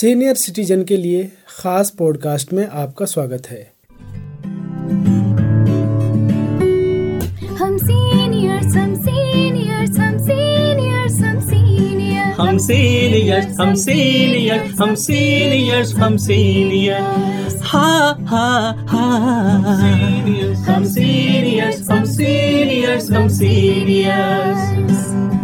Senior citizen के लिए खास पॉडकास्ट में आपका स्वागत है। हम हम हम हम हम हम हम हम हा हा हा हम हम हम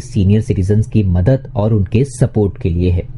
सीनियर सिटीजन की मदद और उनके सपोर्ट के लिए है।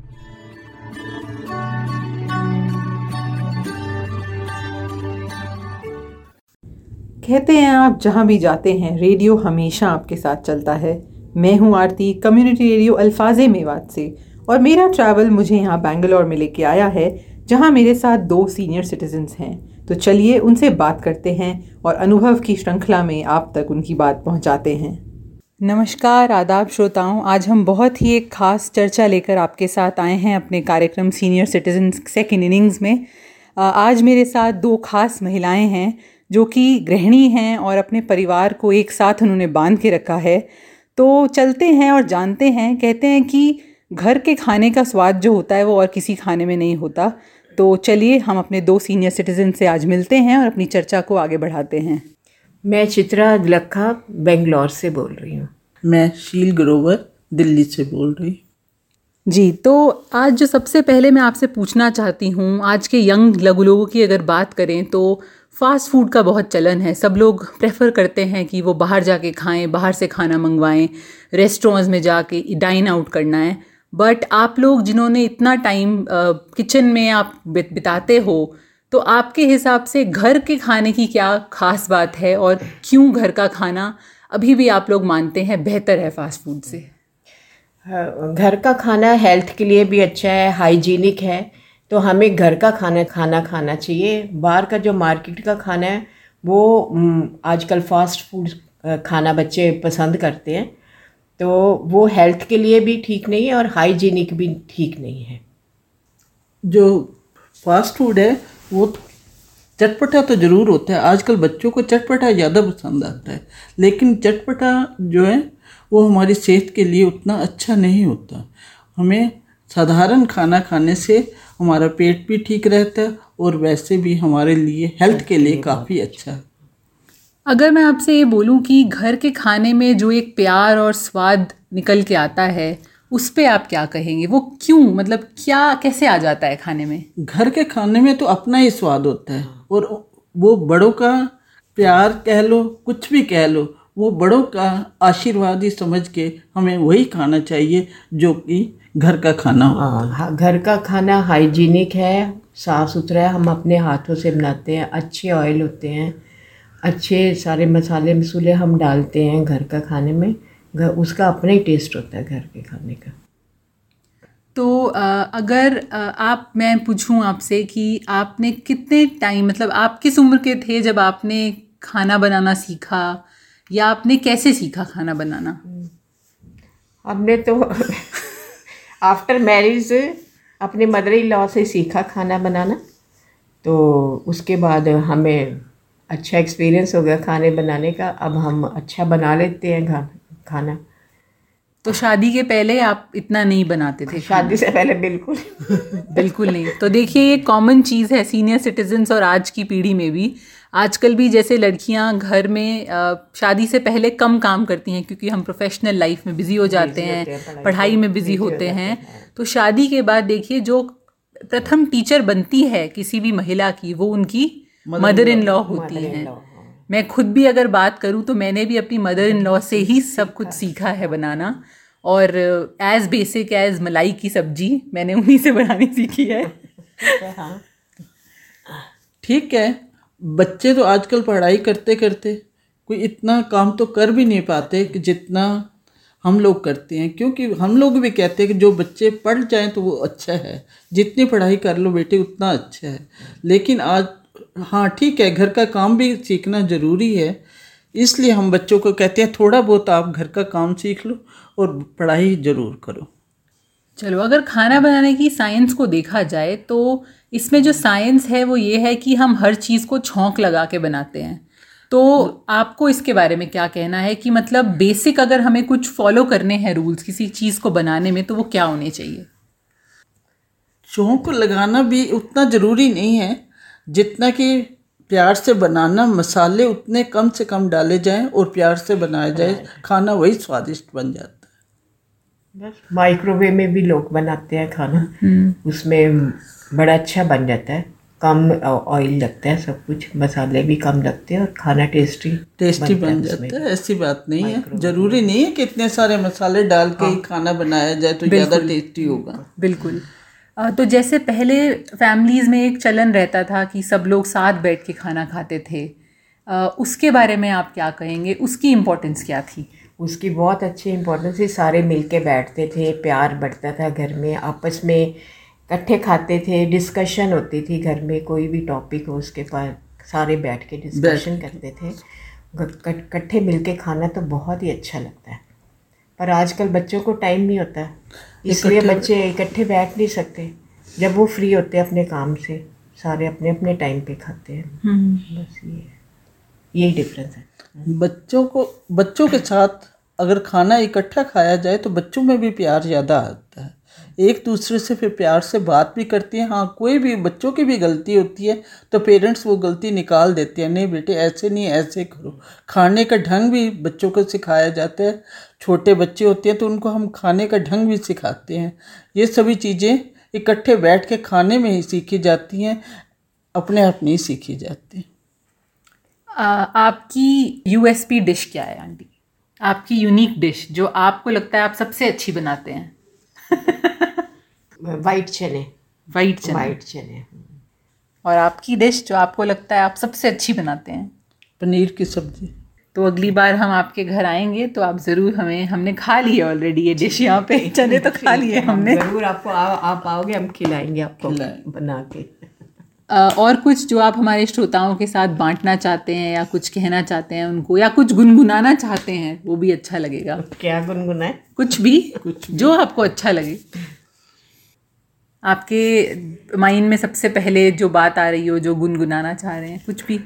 कहते हैं आप जहाँ भी जाते हैं, रेडियो हमेशा आपके साथ चलता है। मैं हूँ आरती, कम्युनिटी रेडियो अल्फाजे मेवात से। और मेरा ट्रैवल मुझे यहाँ बेंगलोर में लेके आया है, जहाँ मेरे साथ दो सीनियर सिटीजन्स हैं। तो चलिए उनसे बात करते हैं और अनुभव की श्रृंखला में आप तक उनकी बात पहुँचाते हैं। नमस्कार, आदाब, श्रोताओं। आज हम बहुत ही एक खास चर्चा लेकर आपके साथ आए हैं अपने कार्यक्रम सीनियर सिटीजन सेकेंड इनिंग्स में। आज मेरे साथ दो खास महिलाएँ हैं। जो कि गृहिणी हैं और अपने परिवार को एक साथ उन्होंने बाँध के रखा है तो चलते हैं और जानते हैं कहते हैं कि घर के खाने का स्वाद जो होता है वो और किसी खाने में नहीं होता। तो चलिए हम अपने दो सीनियर सिटीजन से आज मिलते हैं और अपनी चर्चा को आगे बढ़ाते हैं। मैं चित्रा लखा बेंगलोर से बोल रही हूँ। मैं शील ग्रोवर दिल्ली से बोल रही। जी तो आज जो सबसे पहले मैं आपसे पूछना चाहती हूँ आज के यंग लघु लोगों की अगर बात करें तो फास्ट फ़ूड का बहुत चलन है। सब लोग प्रेफर करते हैं कि वो बाहर जाके खाएँ, बाहर से खाना मंगवाएँ, रेस्टोरेंट्स में जाके डाइन आउट करना है। बट आप लोग जिन्होंने इतना टाइम किचन में आप बिताते हो तो आपके हिसाब से घर के खाने की क्या खास बात है और क्यों घर का खाना अभी भी आप लोग मानते हैं बेहतर है फास्ट फ़ूड से? घर का खाना हेल्थ के लिए भी अच्छा है हाइजीनिक है। तो हमें घर का खाना खाना खाना चाहिए। बाहर का जो मार्केट का खाना है, वो आजकल फास्ट फ़ूड खाना बच्चे पसंद करते हैं। तो वो हेल्थ के लिए भी ठीक नहीं है और हाइजीनिक भी ठीक नहीं है। जो फास्ट फ़ूड है, वो चटपटा तो ज़रूर होता है। आजकल बच्चों को चटपटा ज़्यादा पसंद आता है। लेकिन चटपटा जो है, वो हमारी सेहत के लिए उतना अच्छा नहीं होता। हमें साधारण खाना खाने से हमारा पेट भी ठीक रहता है और वैसे भी हमारे लिए हेल्थ के लिए काफ़ी अच्छा है। अगर मैं आपसे ये बोलूँ कि घर के खाने में जो एक प्यार और स्वाद निकल के आता है उस पर आप क्या कहेंगे? वो क्यों? मतलब क्या कैसे आ जाता है खाने में? घर के खाने में तो अपना ही स्वाद होता है और वो बड़ों का प्यार कह लो कुछ भी कह लो वो बड़ों का आशीर्वाद ही समझ के हमें वही खाना चाहिए जो कि घर का खाना हो। हाँ घर का खाना हाइजीनिक है साफ़ सुथरा है हम अपने हाथों से बनाते हैं अच्छे ऑयल होते हैं अच्छे सारे मसाले मसूले हम डालते हैं घर का खाने में घर उसका अपना ही टेस्ट होता है घर के खाने का। तो अगर आप मैं पूछूँ आपसे कि आपने कितने टाइम मतलब आप किस उम्र के थे जब आपने खाना बनाना सीखा या आपने कैसे सीखा खाना बनाना? हमने तो आफ्टर मैरिज अपने मदर इन लॉ से सीखा खाना बनाना तो उसके बाद हमें अच्छा एक्सपीरियंस हो गया खाने बनाने का। अब हम अच्छा बना लेते हैं खा, खाना। तो शादी के पहले आप इतना नहीं बनाते थे शादी से पहले बिल्कुल। बिल्कुल नहीं। तो देखिए ये कॉमन चीज़ है सीनियर सिटीजन्स और आज की पीढ़ी में भी। आजकल भी जैसे लड़कियाँ घर में शादी से पहले कम काम करती हैं क्योंकि हम प्रोफेशनल लाइफ में बिज़ी हो जाते हैं पढ़ाई में बिज़ी होते हैं। तो शादी के बाद देखिए जो प्रथम टीचर बनती है किसी भी महिला की वो उनकी मदर इन लॉ होती हैं। मैं खुद भी अगर बात करूँ तो मैंने भी अपनी मदर इन लॉ से ही सब कुछ सीखा है बनाना। और एज बेसिक एज मलाई की सब्ज़ी मैंने उन्हीं से बनानी सीखी है। ठीक है। बच्चे तो आजकल पढ़ाई करते करते कोई इतना काम तो कर भी नहीं पाते कि जितना हम लोग करते हैं। क्योंकि हम लोग भी कहते हैं कि जो बच्चे पढ़ जाएँ तो वो अच्छा है। जितनी पढ़ाई कर लो बेटे, उतना अच्छा है। लेकिन आज हाँ ठीक है, घर का काम भी सीखना ज़रूरी है। इसलिए हम बच्चों को कहते हैं, थोड़ा बहुत आप घर का काम सीख लो और पढ़ाई ज़रूर करो। चलो, अगर खाना बनाने की साइंस को देखा जाए तो इसमें जो साइंस है वो ये है कि हम हर चीज़ को छोंक लगा के बनाते हैं। तो आपको इसके बारे में क्या कहना है कि मतलब बेसिक अगर हमें कुछ फॉलो करने हैं रूल्स किसी चीज़ को बनाने में तो वो क्या होने चाहिए? चौंक लगाना भी उतना ज़रूरी नहीं है जितना कि प्यार से बनाना मसाले उतने कम से कम डाले जाएँ और प्यार से बनाया जाए खाना वही स्वादिष्ट बन जाता है। माइक्रोवेव में भी लोग बनाते हैं खाना। उसमें बड़ा अच्छा बन जाता है। कम ऑयल लगता है सब कुछ। मसाले भी कम लगते हैं और खाना टेस्टी टेस्टी बन जाता है ऐसी बात नहीं है। ज़रूरी नहीं है कि इतने सारे मसाले डाल के ही खाना बनाया जाए तो ज़्यादा टेस्टी होगा। बिल्कुल। तो जैसे पहले फैमिलीज़ में एक चलन रहता था कि सब लोग साथ बैठ के खाना खाते थे। उसके बारे में आप क्या कहेंगे? उसकी इम्पोर्टेंस क्या थी? उसकी बहुत अच्छी इम्पोर्टेंस थी। सारे मिलके बैठते थे प्यार बढ़ता था घर में आपस में इकट्ठे खाते थे डिस्कशन होती थी घर में कोई भी टॉपिक हो उसके पास सारे बैठ के डिस्कशन करते थे। ग- मिल के खाना तो बहुत ही अच्छा लगता है। पर आजकल बच्चों को टाइम नहीं होता। इसलिए बच्चे इकट्ठे बैठ नहीं सकते। जब वो फ्री होते हैं अपने काम से सारे अपने अपने टाइम पे खाते हैं। बस ये यही डिफरेंस है। बच्चों को, बच्चों के साथ अगर खाना इकट्ठा खाया जाए तो बच्चों में भी प्यार ज़्यादा आता है। एक दूसरे से फिर प्यार से बात भी करती हैं। हाँ कोई भी, बच्चों की भी गलती होती है तो पेरेंट्स वो गलती निकाल देते हैं। नहीं बेटे, ऐसे नहीं, ऐसे करो। खाने का ढंग भी बच्चों को सिखाया जाता है। छोटे बच्चे होते हैं तो उनको हम खाने का ढंग भी सिखाते हैं। ये सभी चीज़ें इकट्ठे बैठ के खाने में ही सीखी जाती हैं, अपने आप नहीं सीखी जाती आपकी यूएसपी डिश क्या है आंटी? आपकी यूनिक डिश जो आपको लगता है आप सबसे अच्छी बनाते हैं। वाइट चने वाइट चने वाइट चने और आपकी डिश जो आपको लगता है आप सबसे अच्छी बनाते हैं? पनीर की सब्ज़ी। तो अगली बार हम आपके घर आएँगे तो आप ज़रूर हमें हमने खा ली है ऑलरेडी ये डिश यहाँ पे। चने तो खा लिए हमने। ज़रूर आपको आ, आप आओगे हम खिलाएँगे आपको। बना के। और कुछ जो आप हमारे श्रोताओं के साथ बांटना चाहते हैं या कुछ कहना चाहते हैं उनको या कुछ गुनगुनाना चाहते हैं वो भी अच्छा लगेगा। क्या गुनगुनाए? कुछ भी जो आपको अच्छा लगे। आपके माइंड में सबसे पहले जो बात आ रही हो जो गुनगुनाना चाह रहे हैं कुछ भी।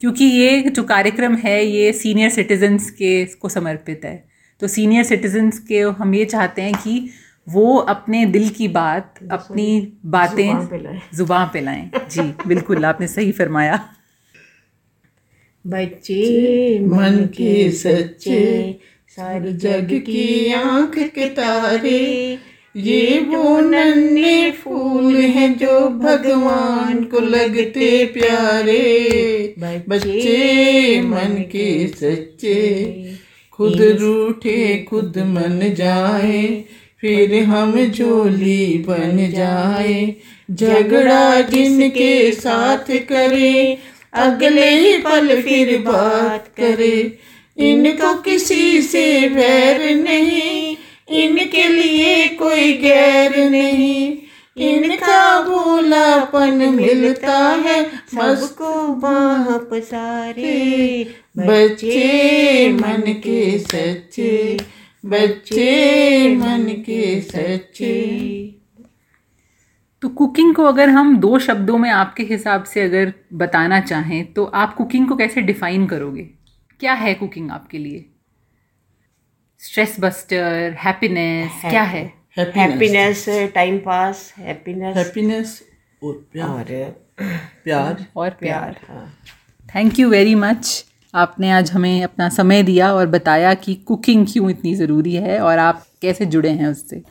क्योंकि ये जो कार्यक्रम है ये सीनियर सिटीजन्स के को समर्पित है। तो सीनियर सिटीजन्स के हम ये चाहते हैं कि वो अपने दिल की बात अपनी बातें ज़ुबान पे लाएँ। जी बिल्कुल आपने सही फरमाया। बच्चे मन के सच्चे सारी जग की आँख के तारे ये वो नन्हे फूल हैं जो भगवान को लगते प्यारे। बच्चे मन के सच्चे खुद रूठे खुद मन जाए। फिर हम झोली बन जाए, झगड़ा जिनके साथ करे, अगले ही पल फिर बात करे। इनको किसी से वैर नहीं, इनके लिए कोई गैर नहीं। इनका भोलापन मिलता है, सबको बाह पसारे बच्चे मन के सच्चे बच्चे मन के सच्चे। तो कुकिंग को अगर हम दो शब्दों में आपके हिसाब से अगर बताना चाहें तो आप कुकिंग को कैसे डिफाइन करोगे? क्या है कुकिंग आपके लिए? स्ट्रेस बस्टर हैप्पीनेस क्या है? Happiness time pass happiness happiness और प्यार। और प्यार। और प्यार। प्यार हाँ थैंक यू वेरी मच आपने आज हमें अपना समय दिया और बताया कि कुकिंग क्यों इतनी ज़रूरी है और आप कैसे जुड़े हैं उससे।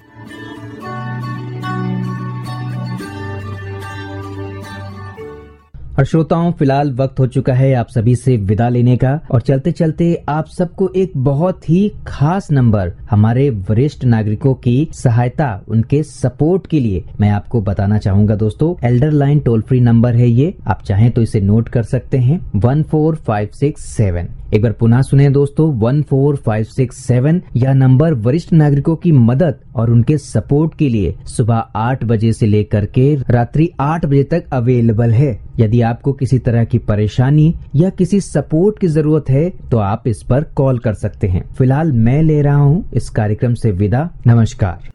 और श्रोताओं, फ़िलहाल वक्त हो चुका है आप सभी से विदा लेने का और चलते चलते आप सबको एक बहुत ही खास नंबर हमारे वरिष्ठ नागरिकों की सहायता, उनके सपोर्ट के लिए मैं आपको बताना चाहूँगा दोस्तों। Elder line toll free number है ये। आप चाहें तो इसे नोट कर सकते हैं। One four five six seven एक बार पुनः सुने दोस्तों one four five six seven यह नंबर वरिष्ठ नागरिकों की मदद और उनके सपोर्ट के लिए सुबह आठ बजे से लेकर के रात्रि आठ बजे तक अवेलेबल है। यदि आपको किसी तरह की परेशानी या किसी सपोर्ट की ज़रूरत है तो आप इस पर कॉल कर सकते हैं। फ़िलहाल मैं ले रहा हूँ इस कार्यक्रम से विदा। नमस्कार।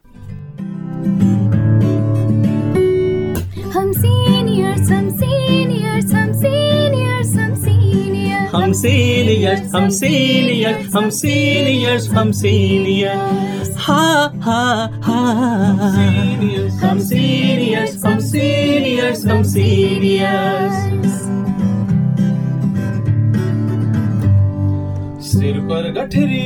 हम सीनियर्स हम सीनियर्स हम सीनियर्स हम सीनियर्स हम सीनियर्स हम सीनियर्स हम सीनियर्स हम सीनियर्स हा हा हा सिर पर गठरी